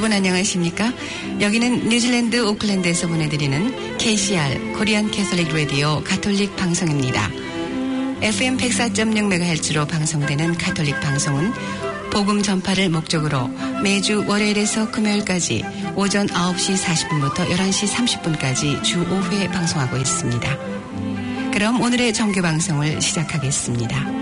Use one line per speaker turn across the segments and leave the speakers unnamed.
여러분 안녕하십니까? 여기는 뉴질랜드 오클랜드에서 보내드리는 KCR 코리안 캐톨릭 라디오 가톨릭 방송입니다. FM 104.6MHz로 방송되는 가톨릭 방송은 복음 전파를 목적으로 매주 월요일에서 금요일까지 오전 9시 40분부터 11시 30분까지 주 5회 방송하고 있습니다. 그럼 오늘의 정규 방송을 시작하겠습니다.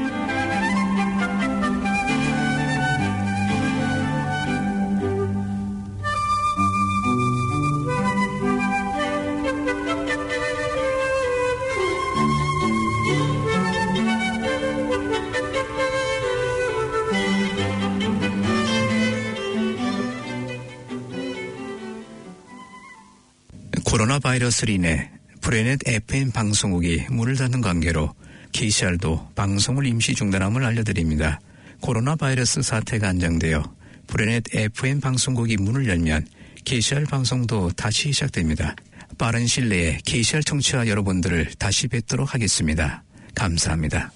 이러스로 인해 프레넷 FM 방송국이 문을 닫는 관계로 KCR도 방송을 임시 중단함을 알려드립니다. 코로나 바이러스 사태가 안정되어 프레넷 FM 방송국이 문을 열면 KCR 방송도 다시 시작됩니다. 빠른 시일 내에 KCR 청취자 여러분들을 다시 뵙도록 하겠습니다. 감사합니다.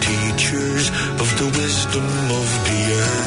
Teachers of the wisdom of the earth.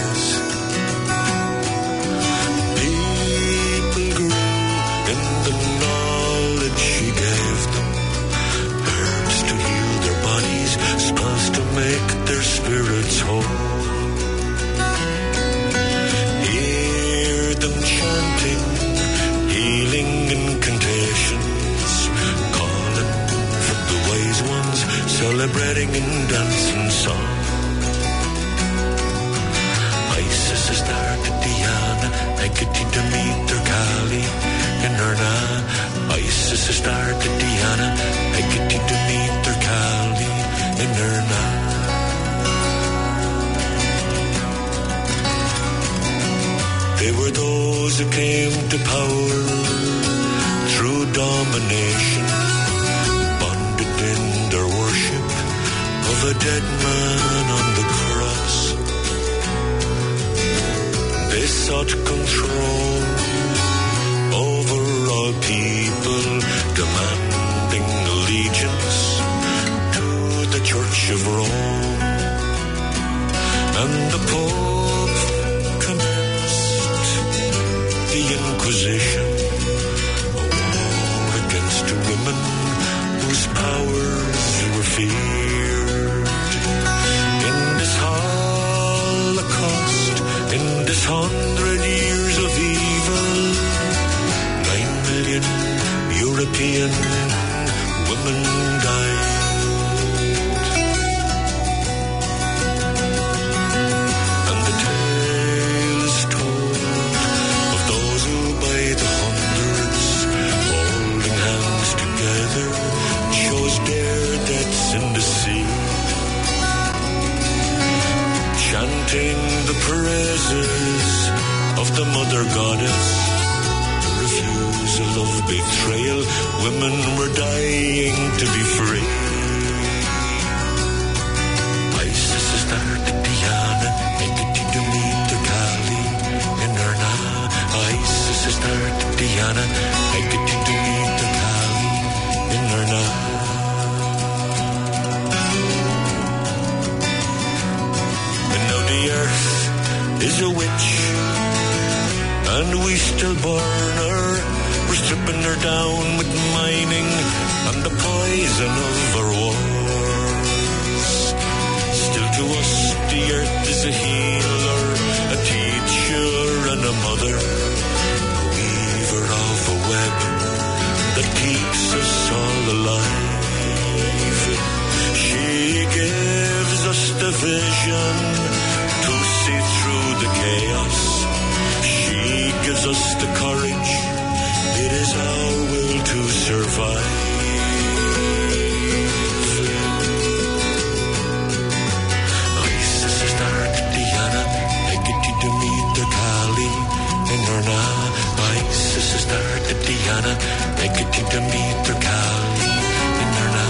Started Diana, Hecate Demeter Kali, and Inanna.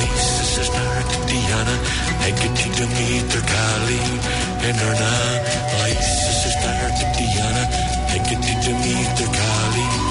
ISIS is Astarte Diana, Hecate Demeter Kali, and Inanna. ISIS is Astarte Diana, Hecate Demeter Kali,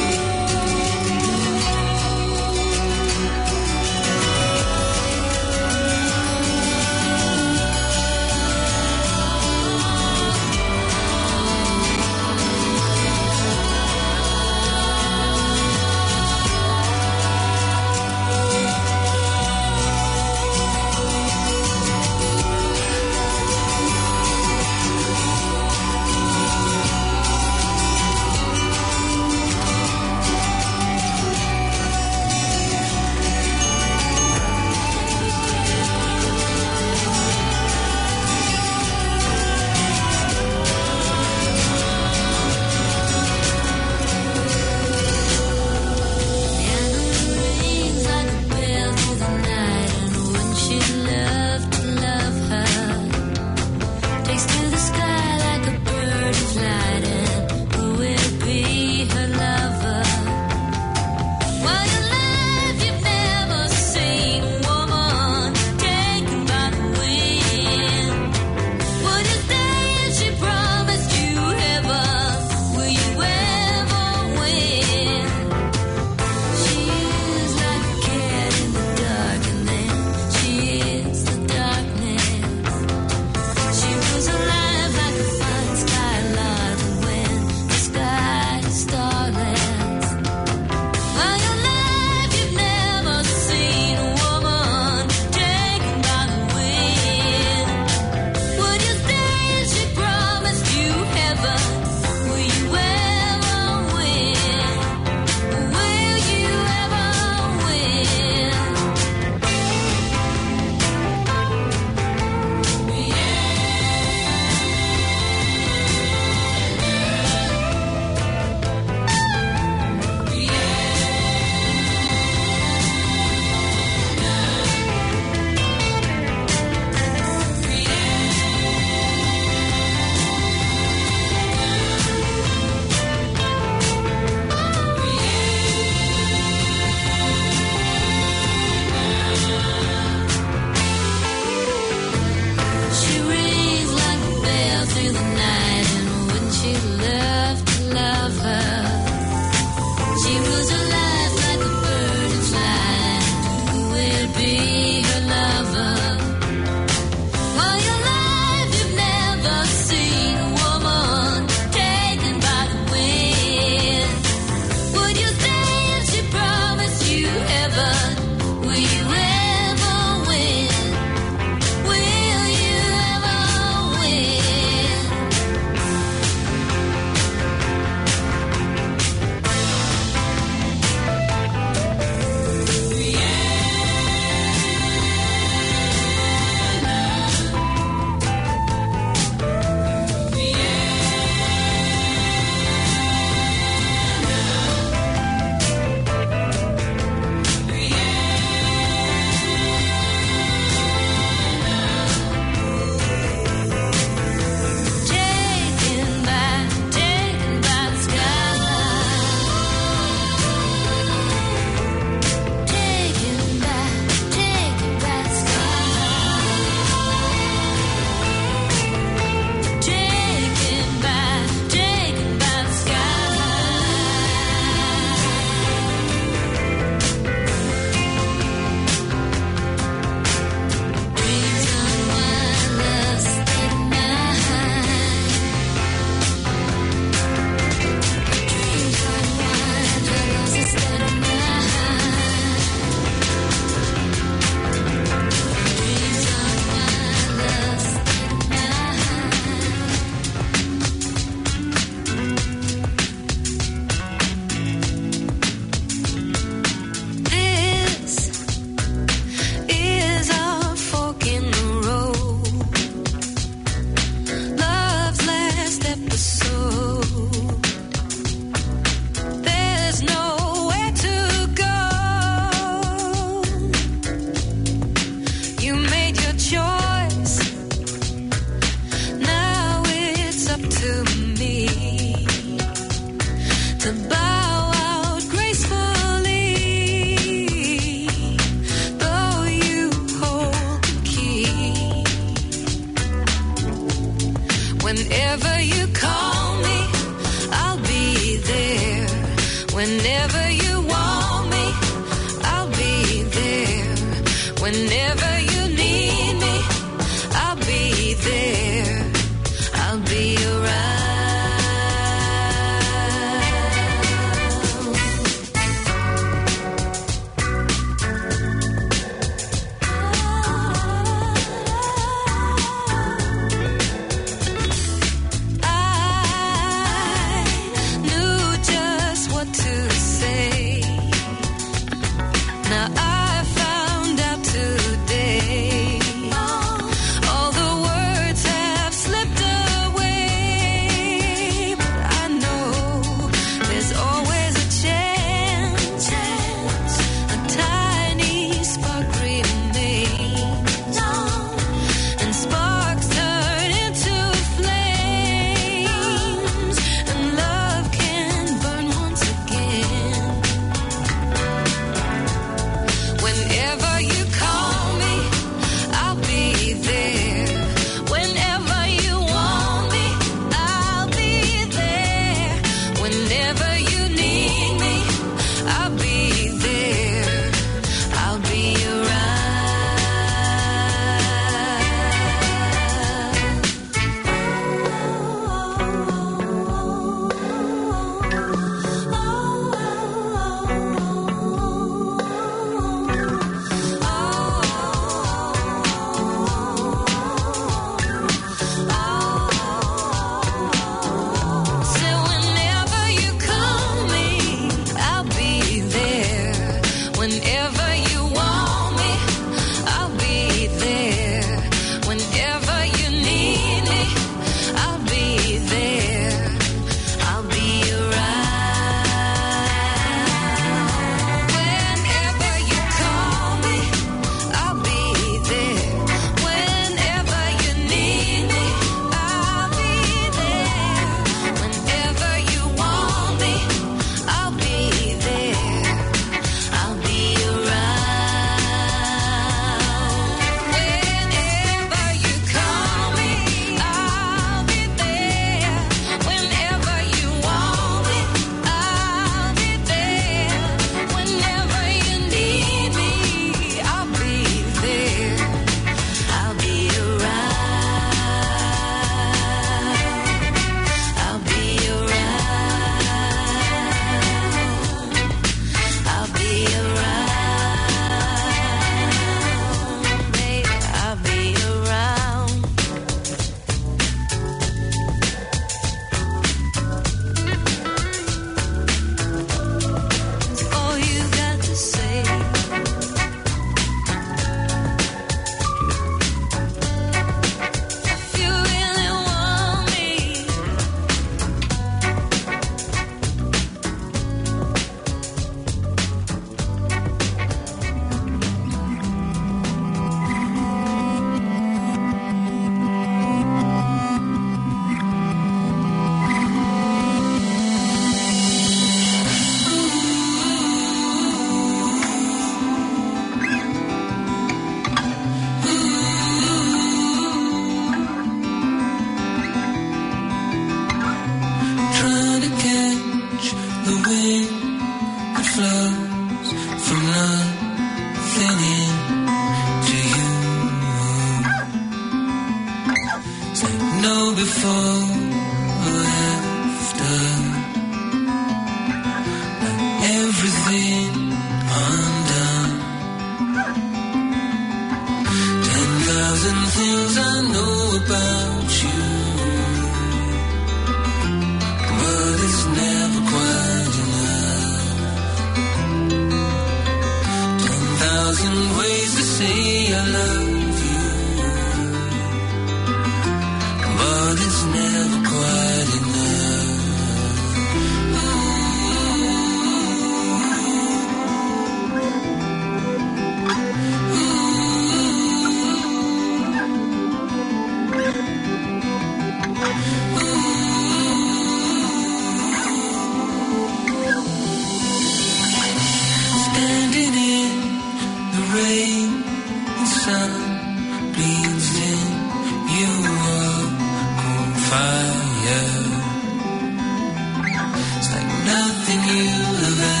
think you have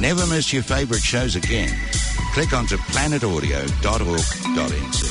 Never
miss your favourite shows again. Click onto planetaudio.org.nz.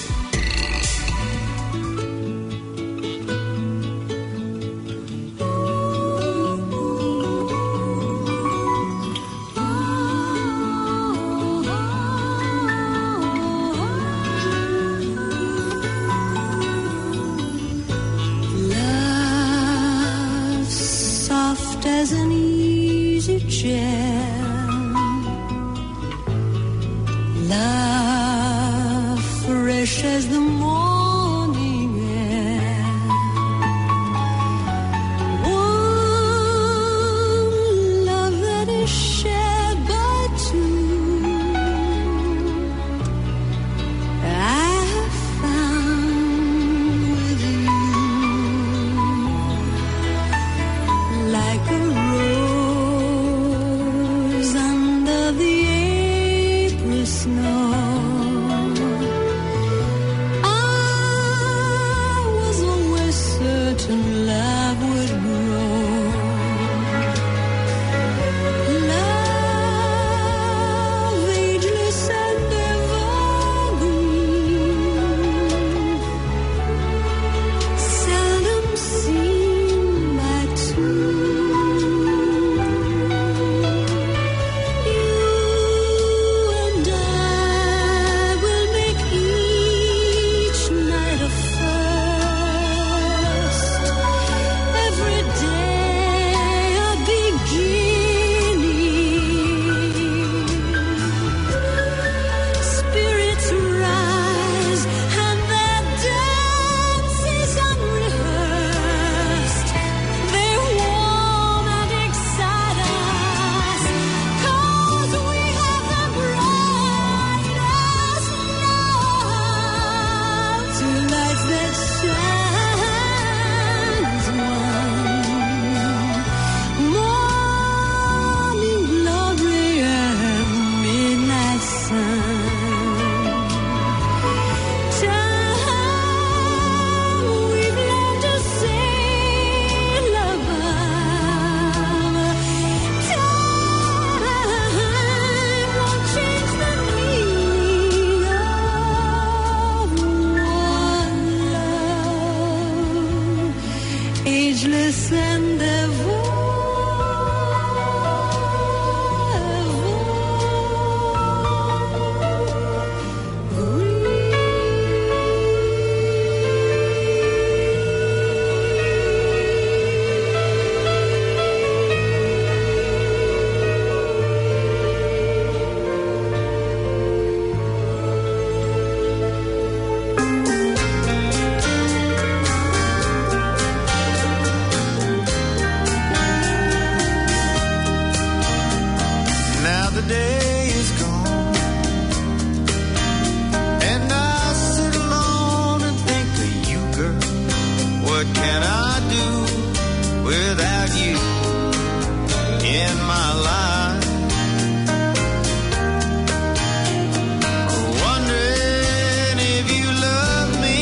can I do without you
in my life? Wondering if you love me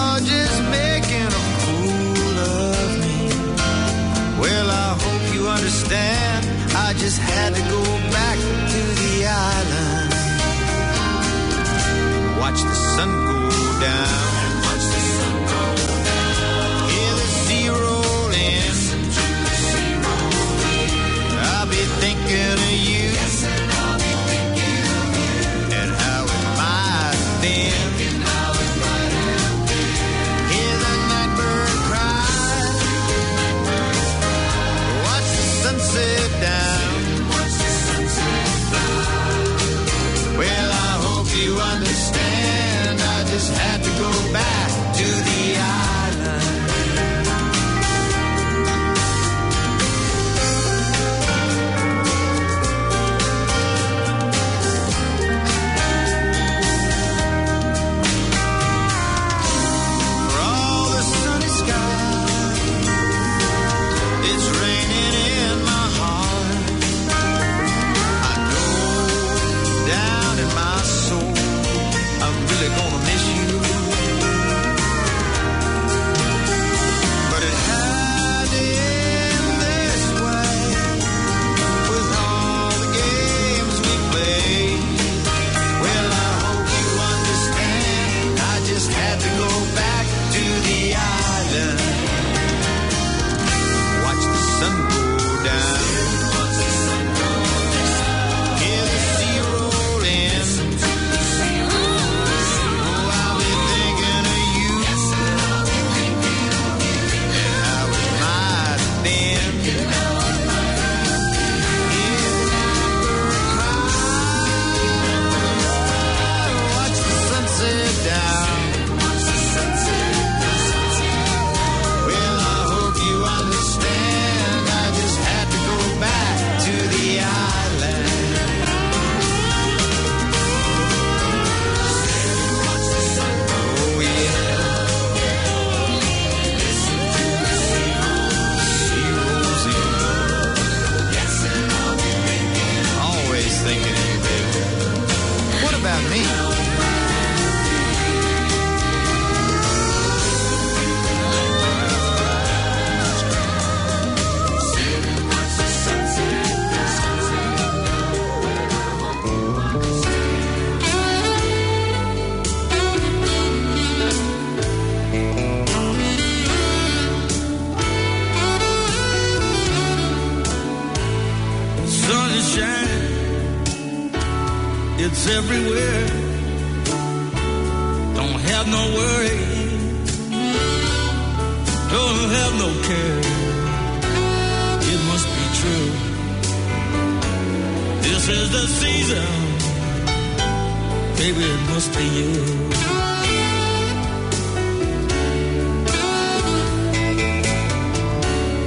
or just making a fool of me. Well, I hope you understand. I just had to go back to the island. Watch the sun go down.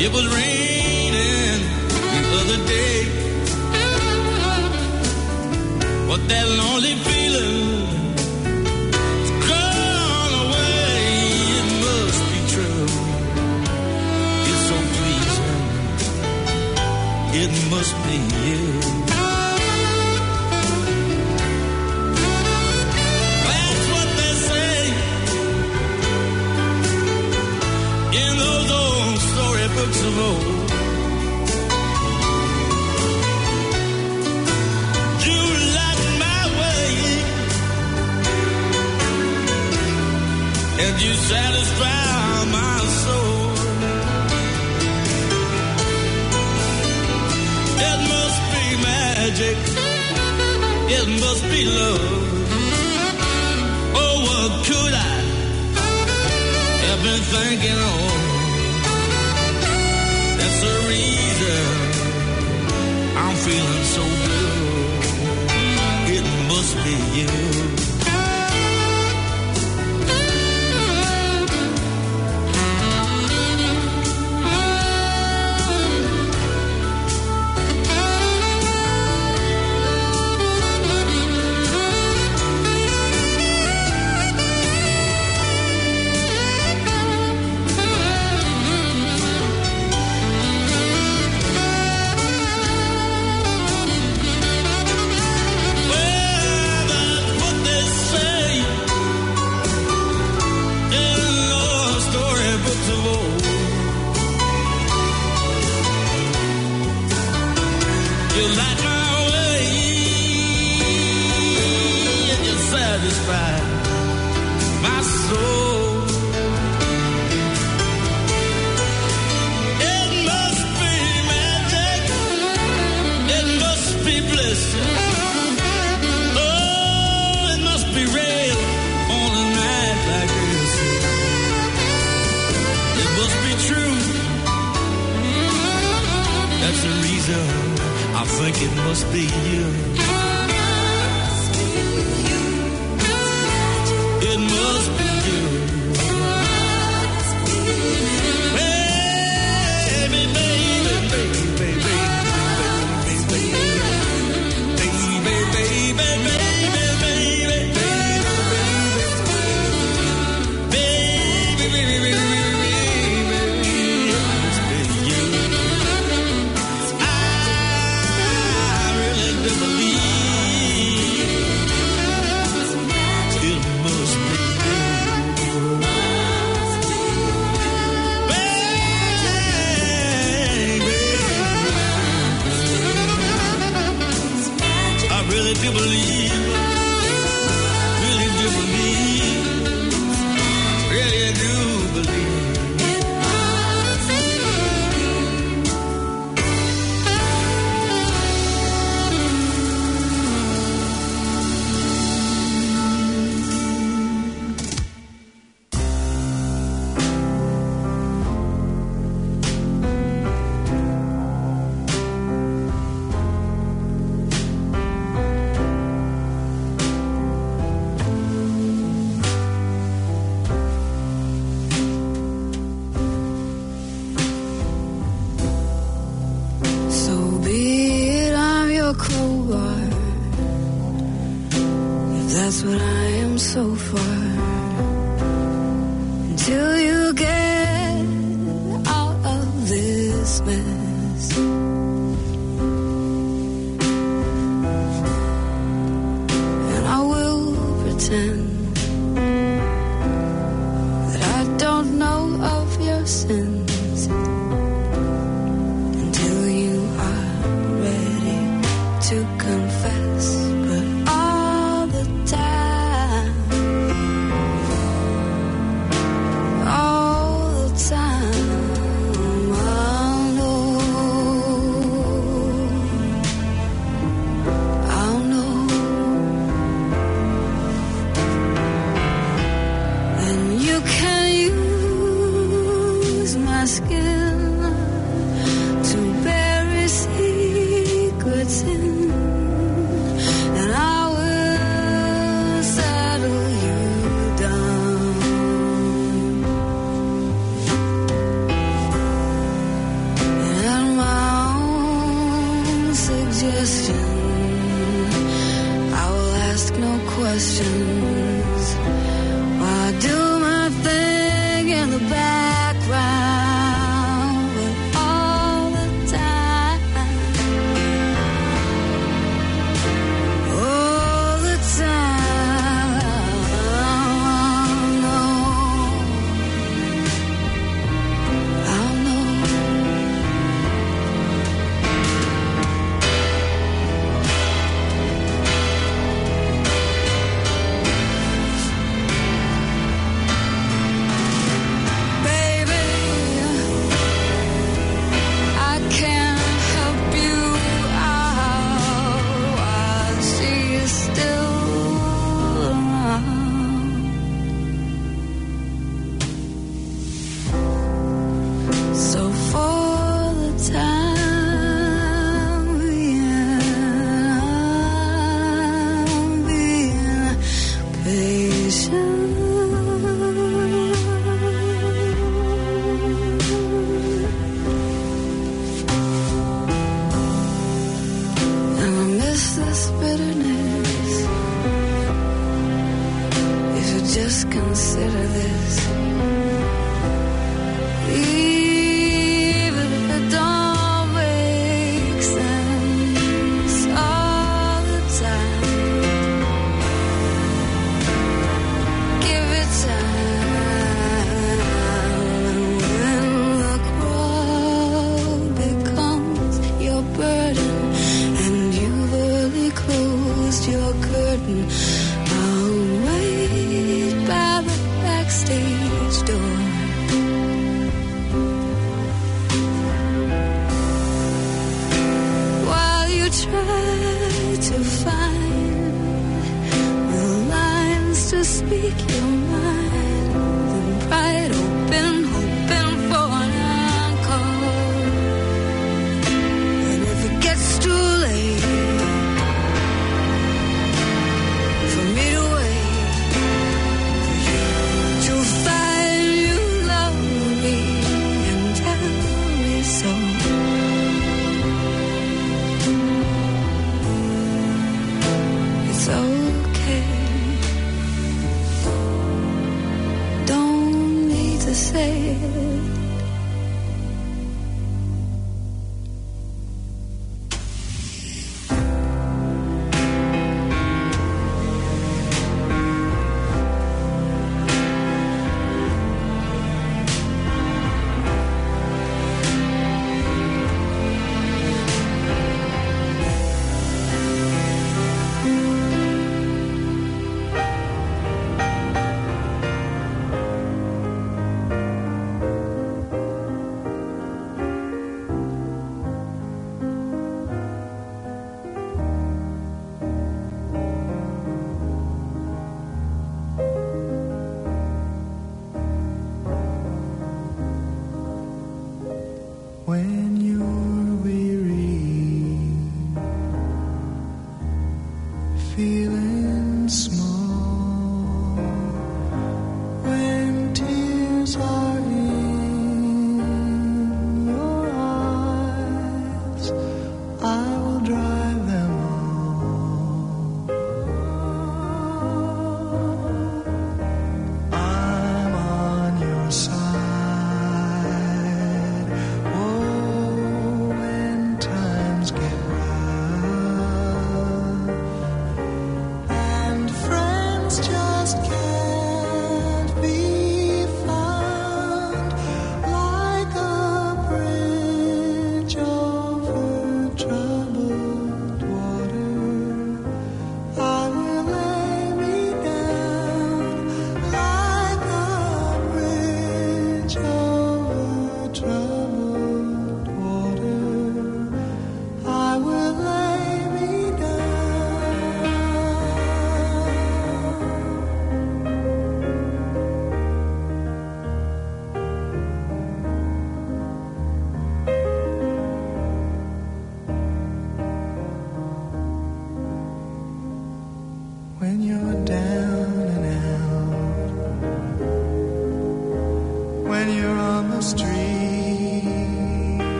It
was raining the other day. But that lonely feeling's gone away. It must be true. It's so pleasing. It must be you. of old. And you satisfy my soul. It must be magic. It must be love. Oh, what could I have been thinking of? The reason I'm feeling so good. It must be you.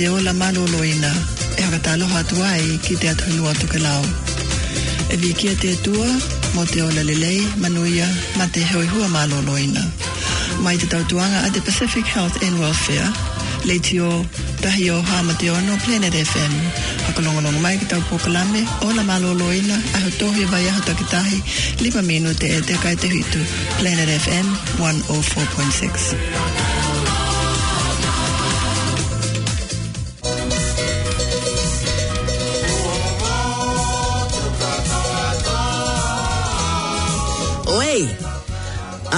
te ola maloloina e hakataloha atu ai ki te atuhinu atu ke lau. E vikia te tua mo te ola lelei, manuia, ma te heoi hua maloloina. Mai te tautuanga a te Pacific Health and Welfare, le te o tahi o hama te ono Planet FM. Hakalongolongo mai ki tau pokalame, ola maloloina, aho tohi vai aho takitahi, lima minute e te kai te hitu. Planet FM 104.6.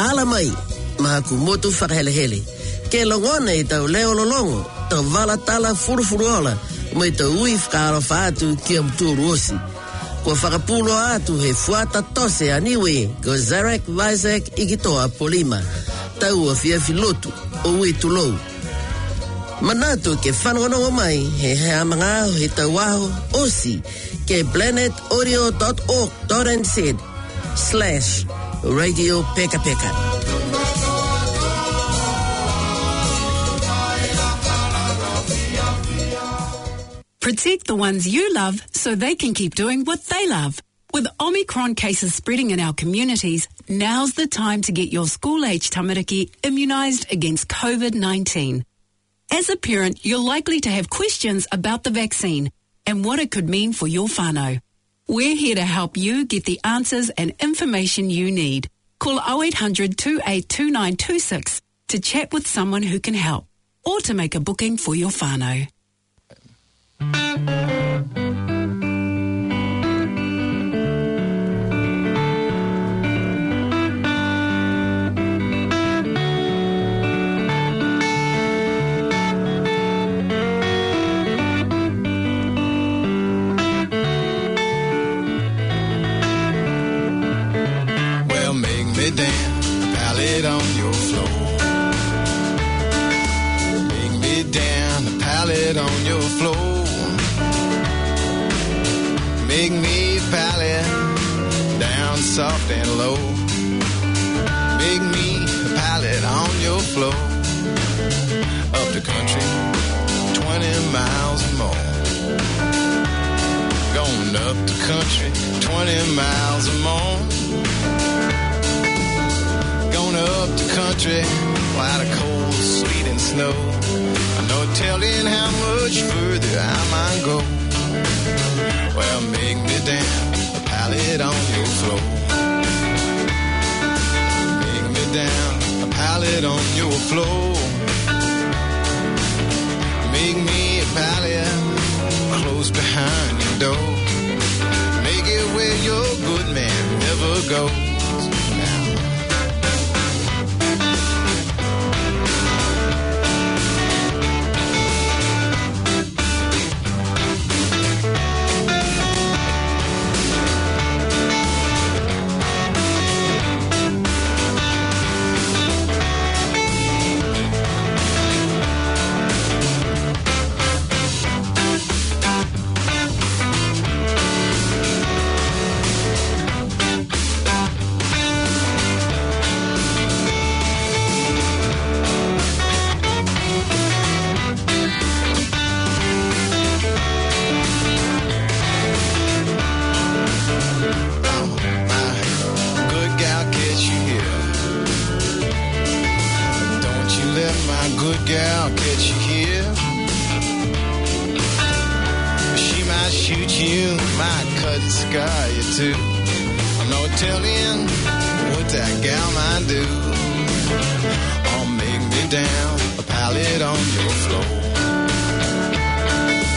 ala mai, ma ku motu whakahelehele. Ke longona i tau leo lolongo, tau vala tala furufuru ola, mai tau ui whakaaro whaatu ki am tūru osi. Kua whakapulo atu he fuata tose aniwe, ko Zarek Vizek ikitoa polima, tau a fia filotu, o ui tulou. Manatu ke whanongonongo mai he hea mga aho he tau aho osi ke planetorio.org.nz slash radio peka peka.
Protect the ones you love so they can keep doing what they love. With Omicron cases spreading in our communities, now's the time to get your school age tamariki immunised against COVID 19. As a parent, you're likely to have questions about the vaccine and what it could mean for your whānau. We're here to help you get the answers and information you need. Call 0800 282926 to chat with someone who can help or to make a booking for your whānau.
Pallet on your floor. Make me down, the pallet on your floor. Make me pallet down soft and low. Make me a pallet on your floor. Up the country, 20 miles or more. Going up the country, 20 miles or more. Going up the country, while the cold, sleet, and snow. I'm no telling how much further I might go. Well, make me down a pallet on your floor. Make me down a pallet on your floor. Make me a pallet close behind your door. Make it where your good man never goes. No telling what that gal might do. Or make me down a pallet on your floor.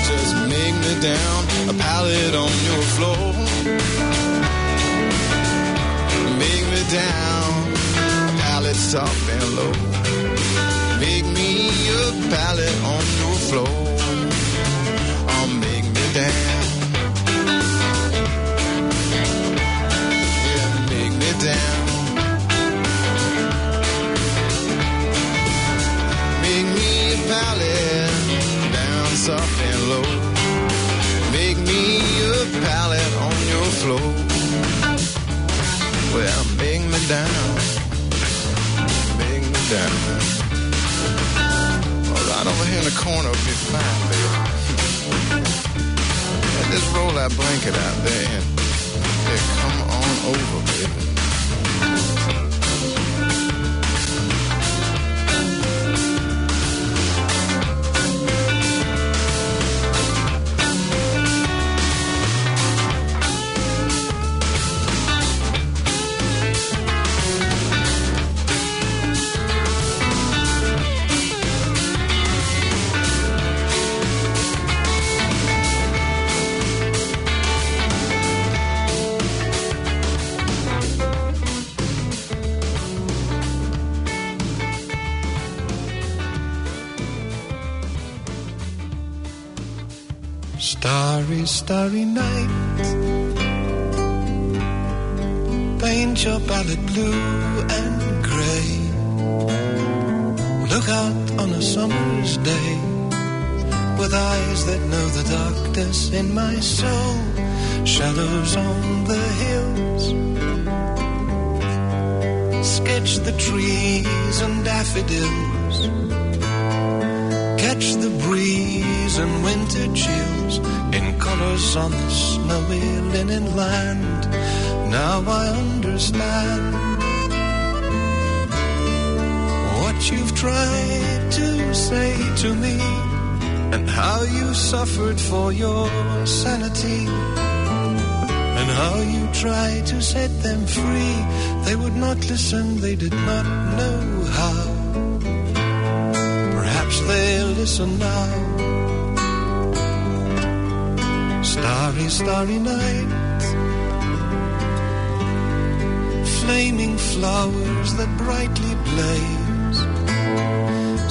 Just make me down a pallet on your floor. Make me down, a pallet soft and low. Make me a pallet on your floor. Down. Make me a pallet down soft and low. Make me a pallet on your floor. Well, make me down, make me down. Right over here in the corner will be fine, baby. Just roll that blanket out there and yeah, come on over, baby.
Starry, night. Paint your palette blue and gray. Look out on a summer's day with eyes that know the darkness in my soul. Shadows on the hills. Sketch the trees and daffodils. Catch the breeze and winter chills on the snowy linen land. Now I understand what you've tried to say to me and how you suffered for your sanity and how you tried to set them free. They would not listen, they did not know how. Perhaps they'll listen now. Starry, starry night. Flaming flowers that brightly blaze.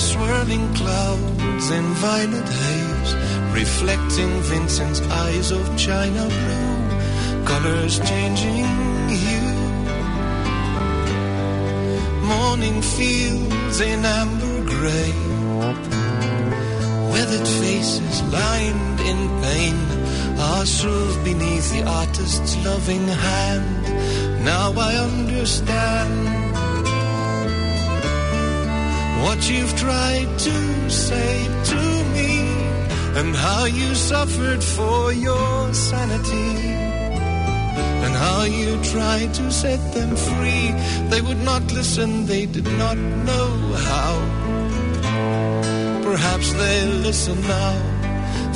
Swirling clouds in violet haze. Reflecting Vincent's eyes of china blue. Colors changing hue. Morning fields in amber gray. Weathered faces lined in pain are served beneath the artist's loving hand. Now I understand what you've tried to say to me and how you suffered for your sanity and how you tried to set them free. They would not listen, they did not know how. Perhaps they'll listen now,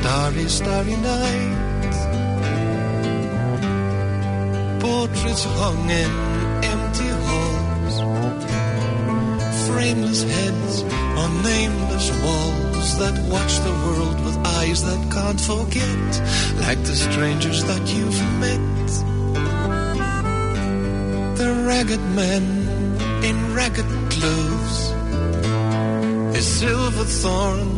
Starry, starry night. Portraits hung in empty halls. Frameless heads on nameless walls that watch the world with eyes that can't forget, like the strangers that you've met. The ragged men in ragged clothes. A silver thorn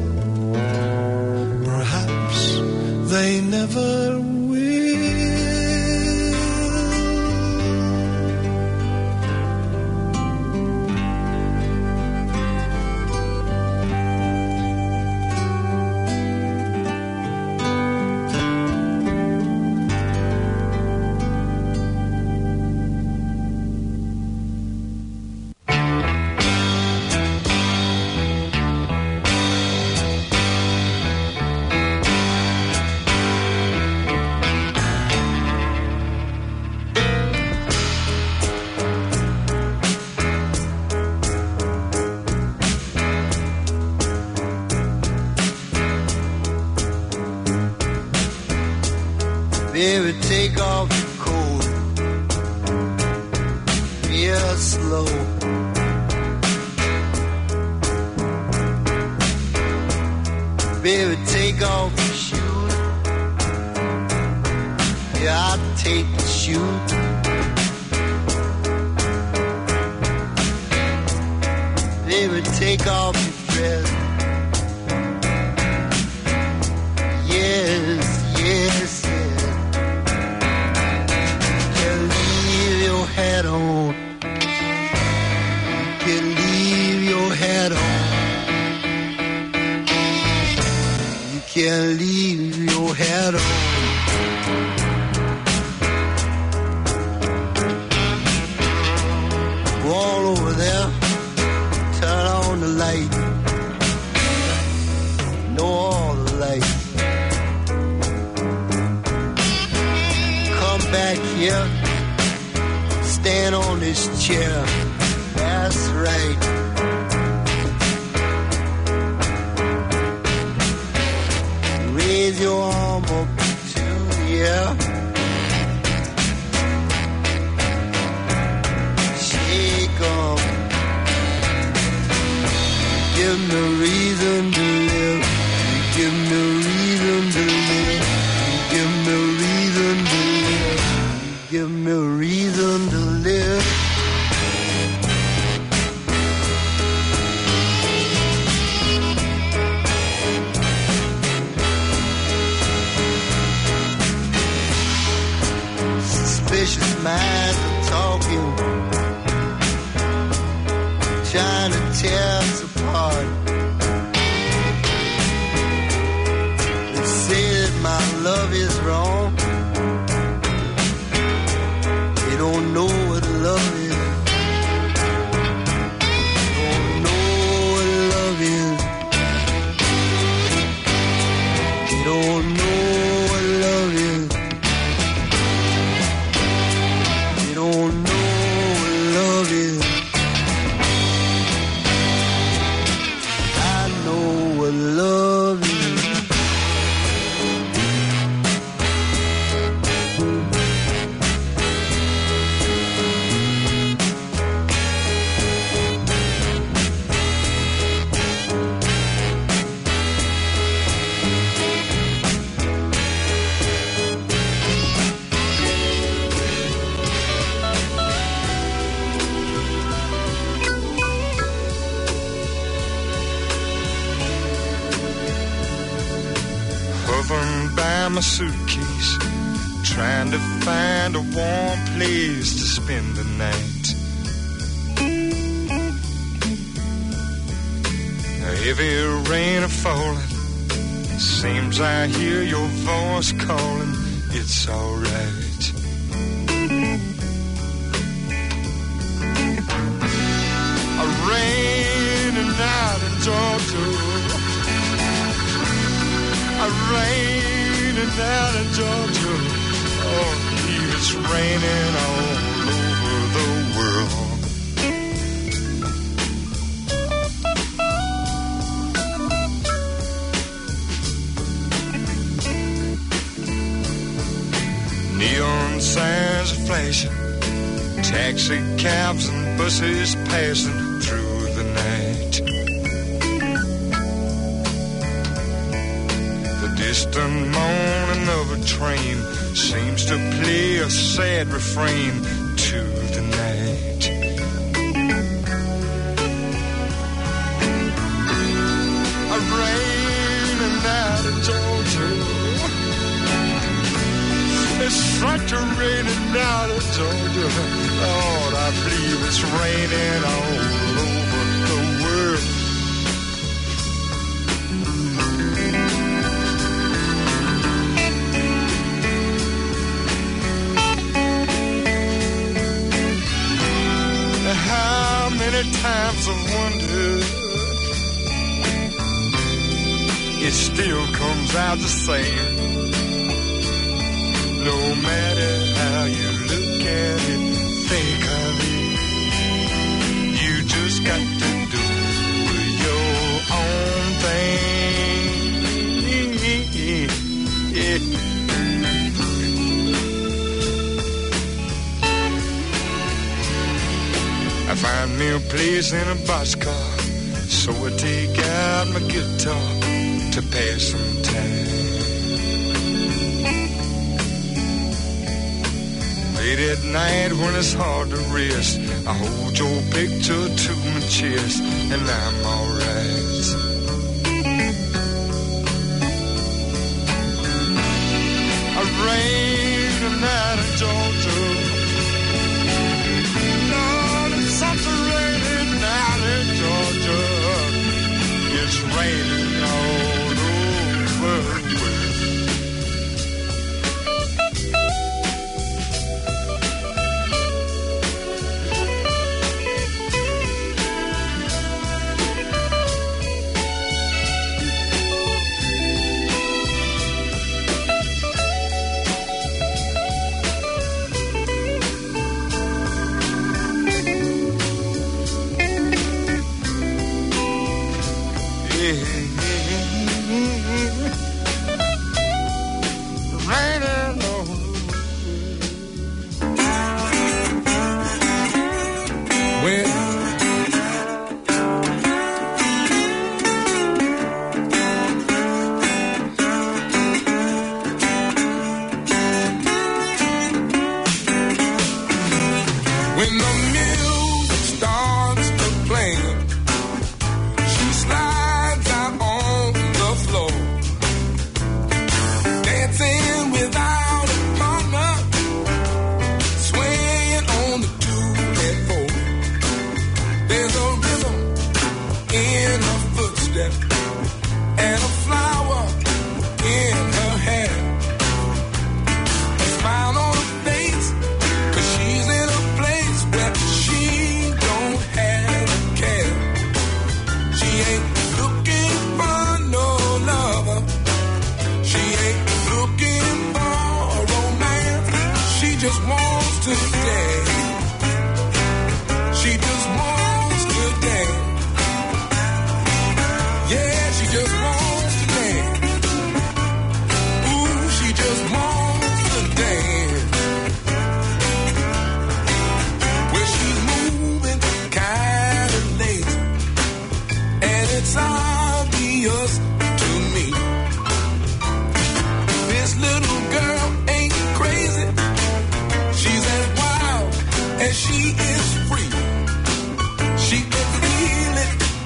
They never
senior, stand on this chair. That's right. Raise your arm up to yeah. Shake 'em. Give
'em the reason sounds the same. No matter how you look at it, think of it. You just got to do your own thing. Yeah.
I find me a place in a boxcar, so I take out my guitar to pass some Late at night when it's hard to rest, I hold your picture to my chest, and I'm alright.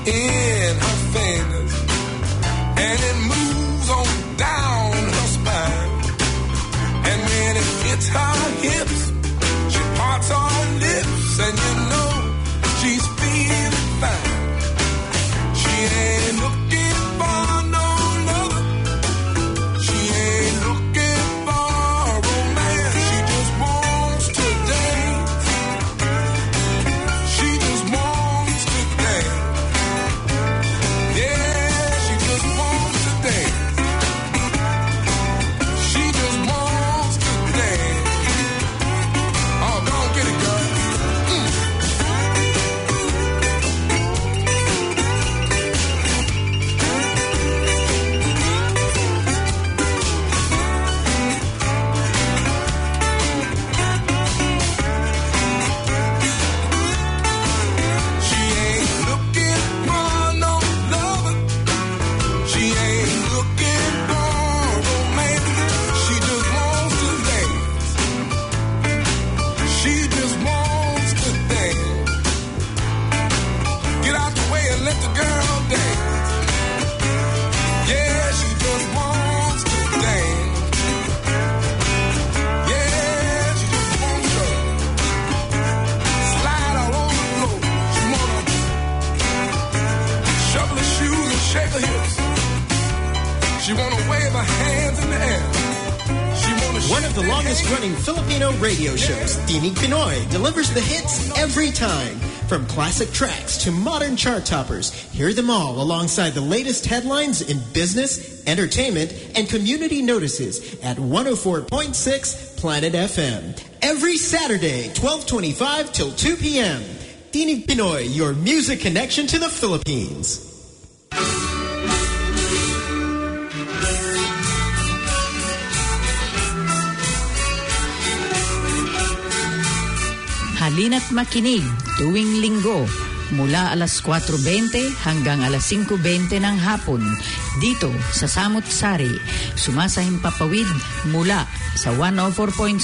in her fingers and it moves.
classic tracks to modern chart toppers. Hear them all alongside the latest headlines in business, entertainment, and community notices at 104.6 Planet FM. Every Saturday, 1225 till 2 p.m. Dini Pinoy, your music connection to the Philippines.
Halina't makinig tuwing linggo mula alas 4.20 hanggang alas 5.20 ng hapon dito sa Samut Sari. Sumasahim papawid mula sa 104.6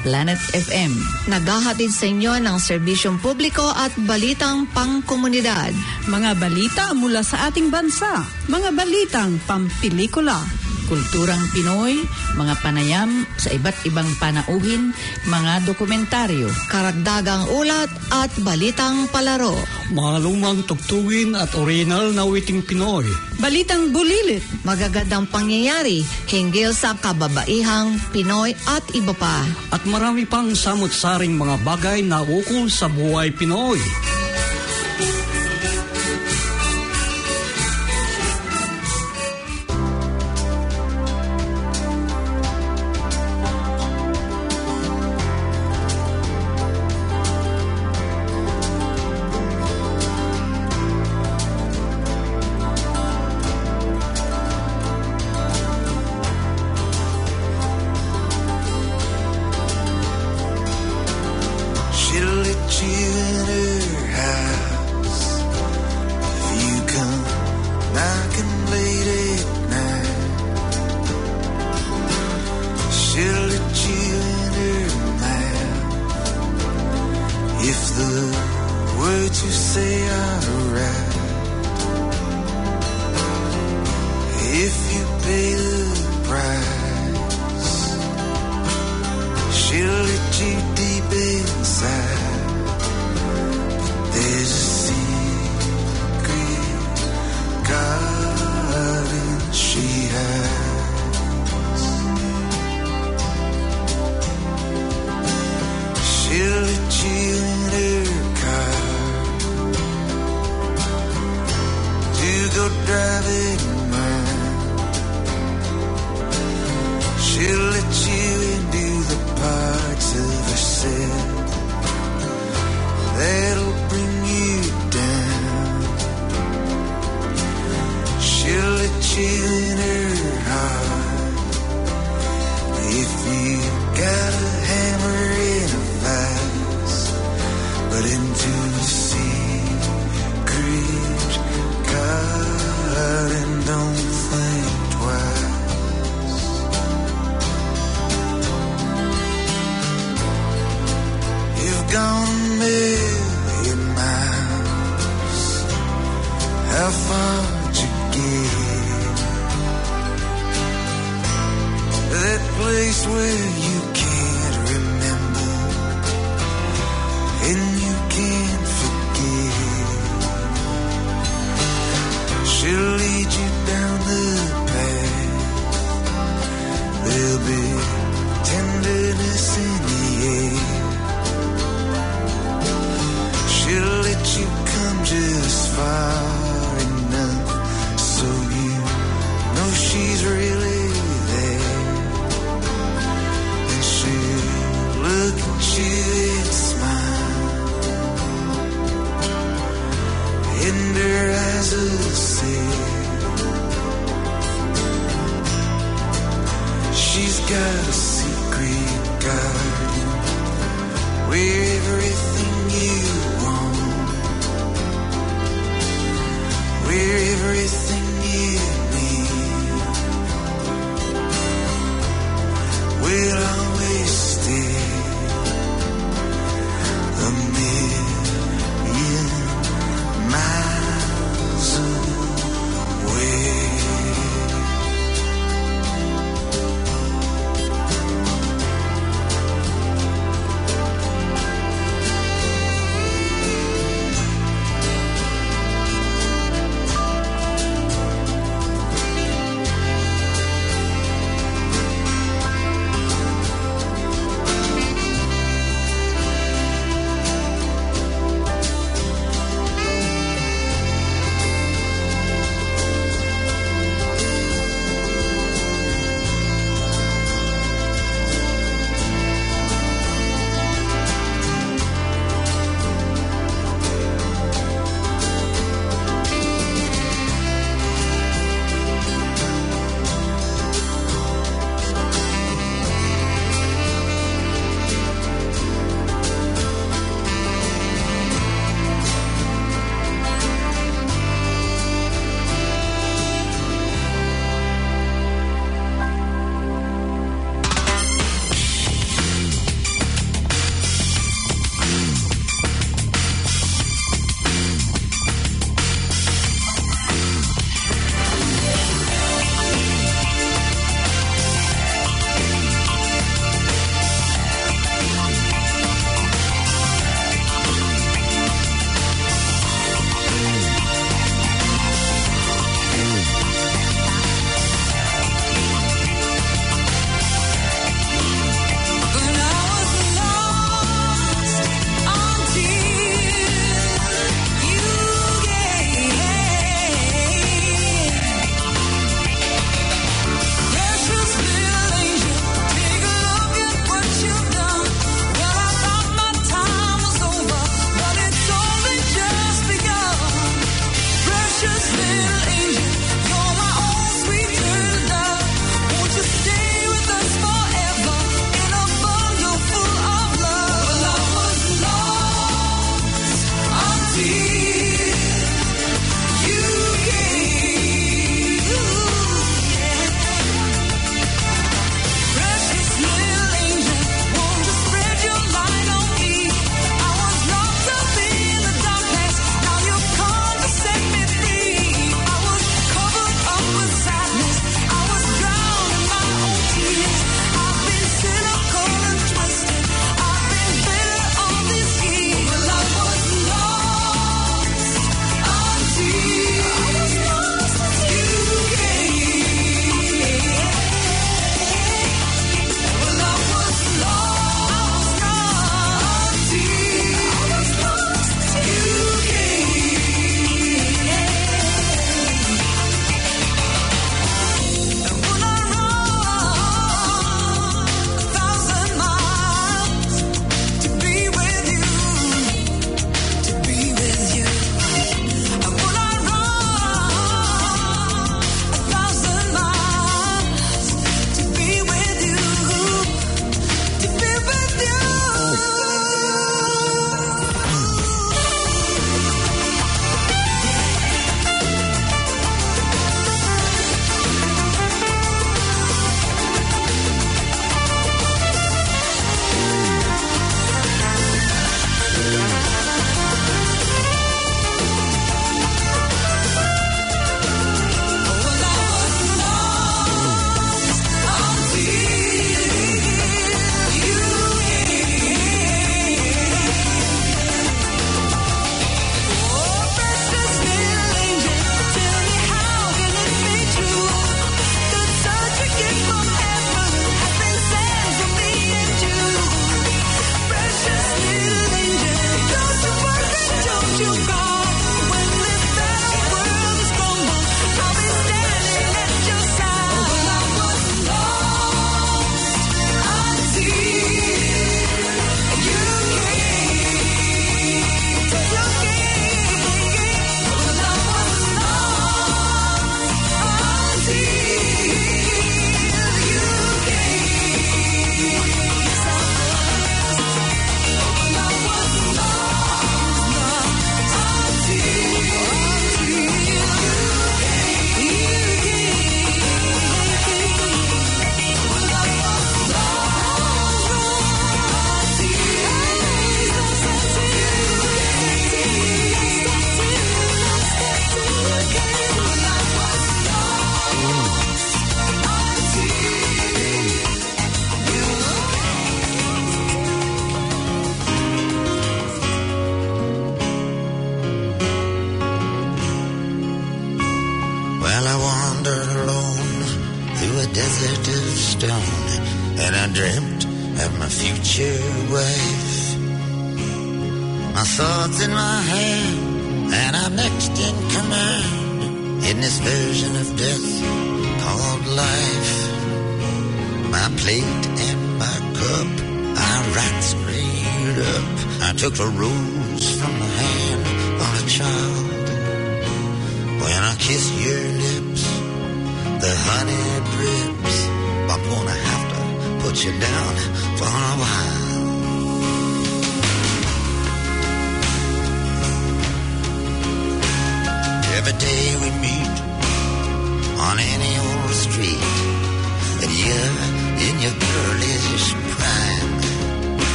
Planet FM.
Naghahatid sa inyo ng serbisyong publiko at balitang pangkomunidad.
Mga balita mula sa ating bansa, mga balitang pampilikula
Kulturang Pinoy, mga panayam sa iba't ibang panauhin, mga dokumentaryo.
Karagdagang ulat at balitang palaro.
Mga lumang tugtugin at original na witing Pinoy.
Balitang bulilit.
Magagandang pangyayari hinggil sa kababaihang Pinoy at iba pa.
At marami pang samot-saring mga bagay na ukol sa buhay Pinoy.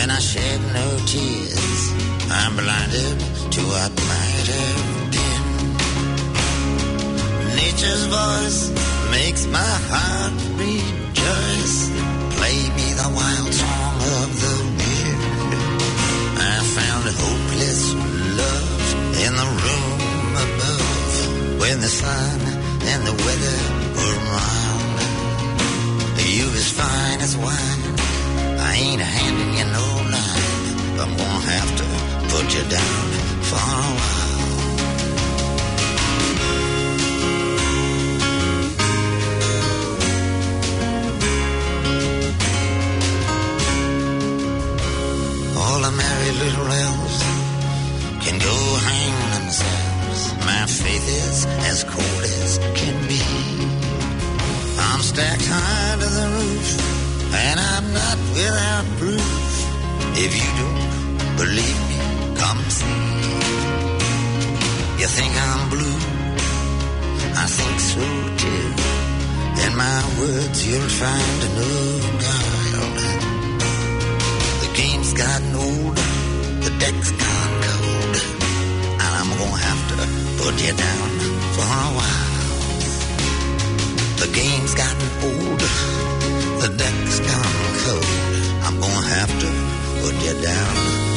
and
I shed no tears. I'm blinded to what might have been. Nature's voice makes my heart rejoice. Play me the wild song of the wind. I found hopeless love in the room above when the sun and the weather were mild. You as fine as wine Ain't handing you no line. I'm gonna have to put you down for a while. couldn't find another dial. The game's gotten old, the deck's gone cold, and I'm gonna have to put you down for a while. The game's gotten old, the deck's gone cold. I'm gonna have to put you down.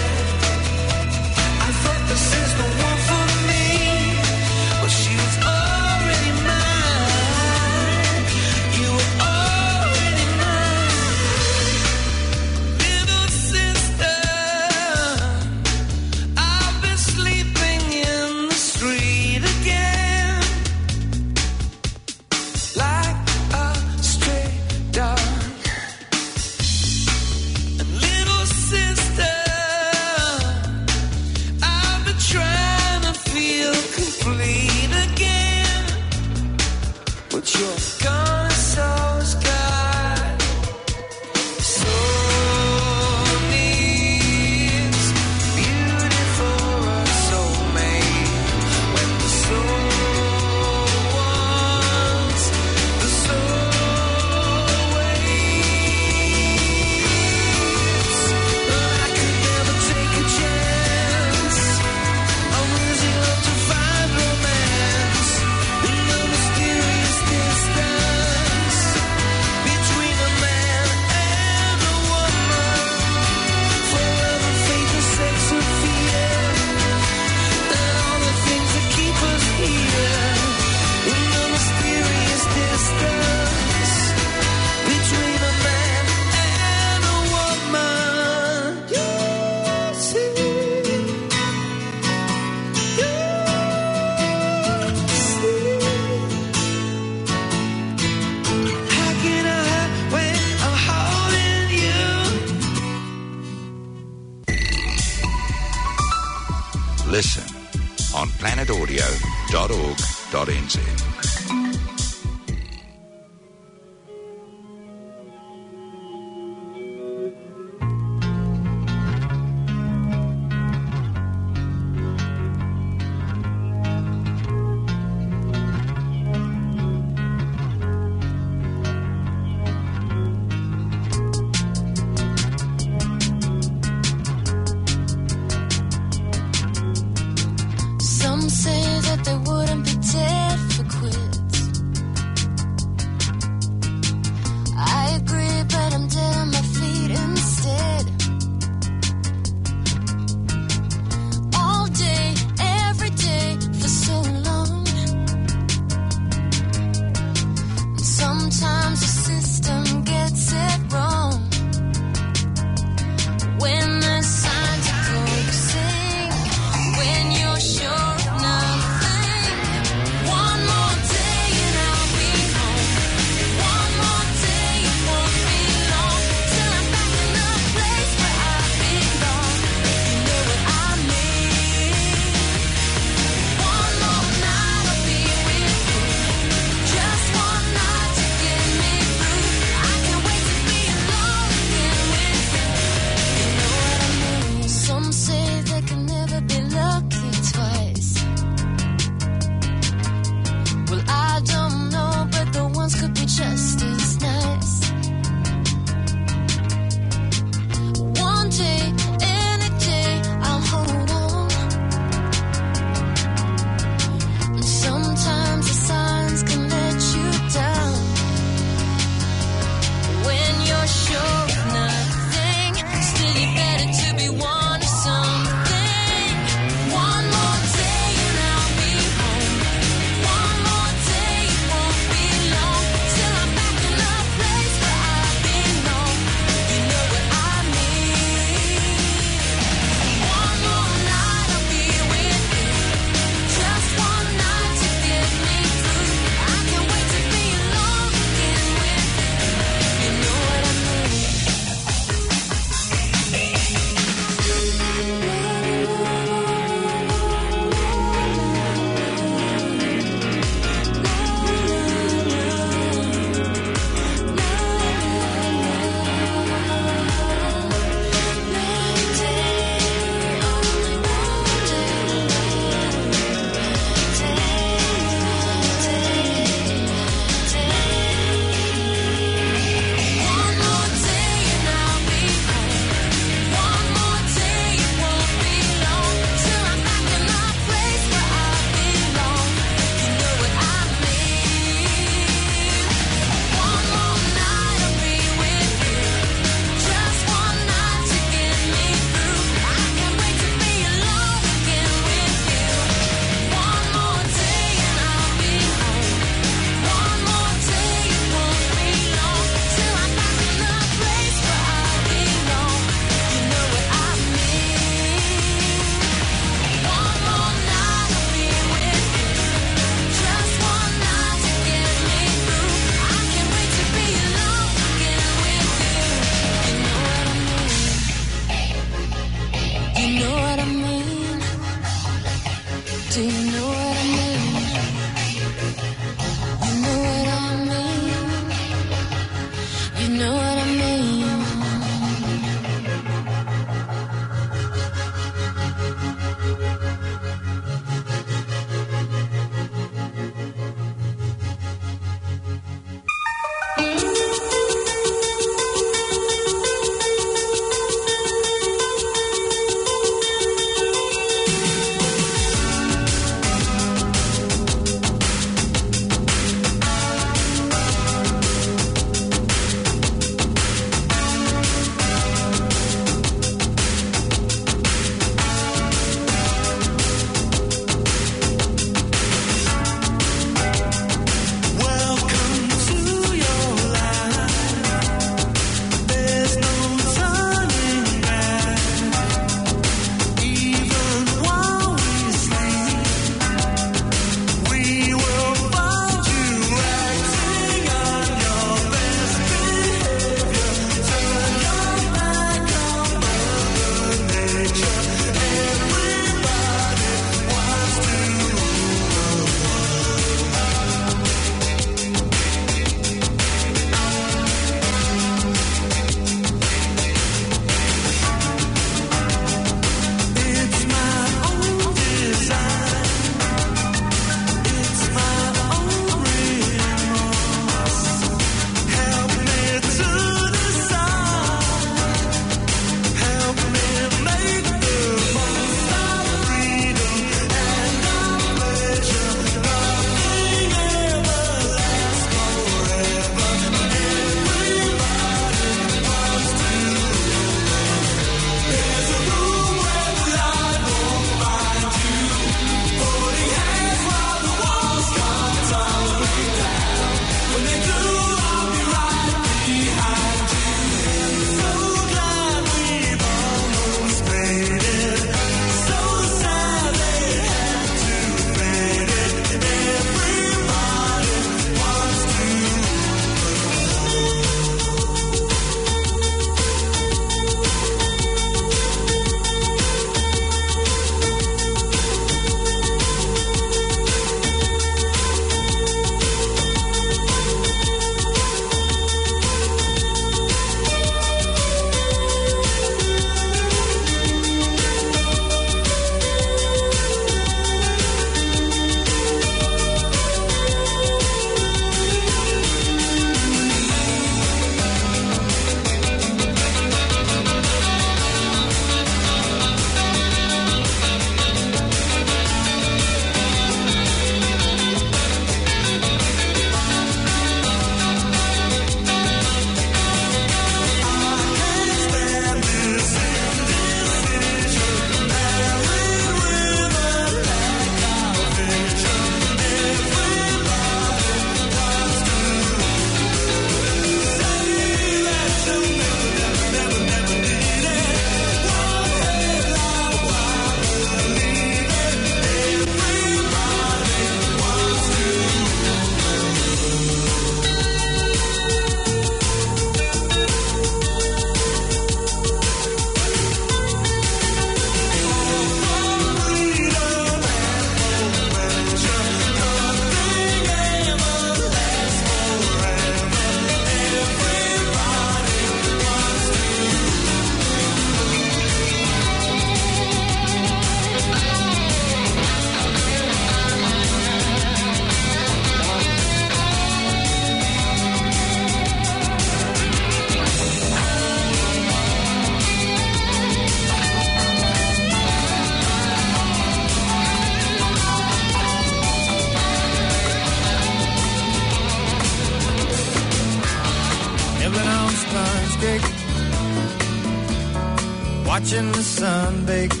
Watching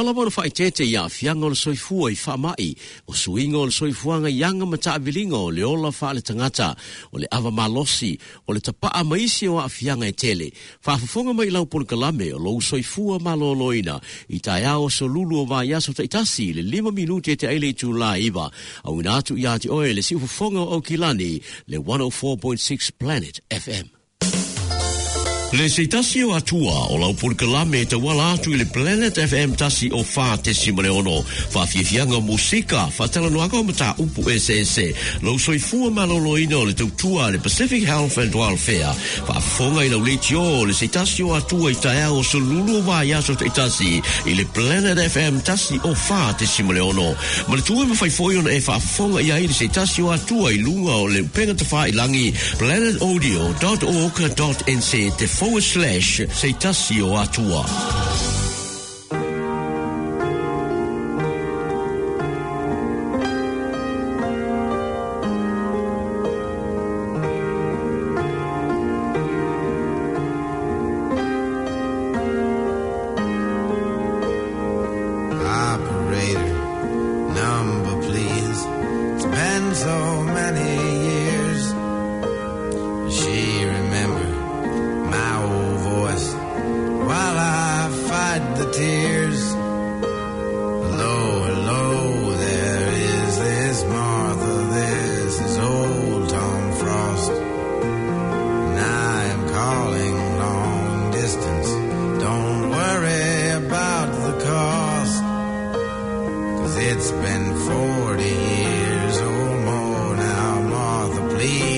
ala wala fai che ia fianga o le soifua i wha mai, o suingol o le soifuanga i anga mata o le ola wha le tangata, o le ava malosi, o le tapaa maisi o a e tele, wha mai lau pon kalame o lo soifua maloloina, i tae o so lulu o vai aso taitasi le lima minute te aile i tu la iwa, au inatu oe le si fufunga o kilani le 104.6 Planet FM. Le se tasi o atua o lau pur kalame te wala atu le Planet FM tasi o wha te simare ono. Wha fiafianga musika, wha tala noaka o mata upu SSE. Lau soi fua malolo ina o le tautua le Pacific Health and Welfare. Wha fonga i lau le tio le se tasi o atua i tae o so lulu o vai aso te tasi i le Planet FM tasi o wha te simare ono. Ma le tua mawhai foi ona e wha fonga i ai se tasi o atua i lunga o le penga te wha i langi planetaudio.org.nz te forward slash se tasi o
40 years. Oh, or more now, Martha, please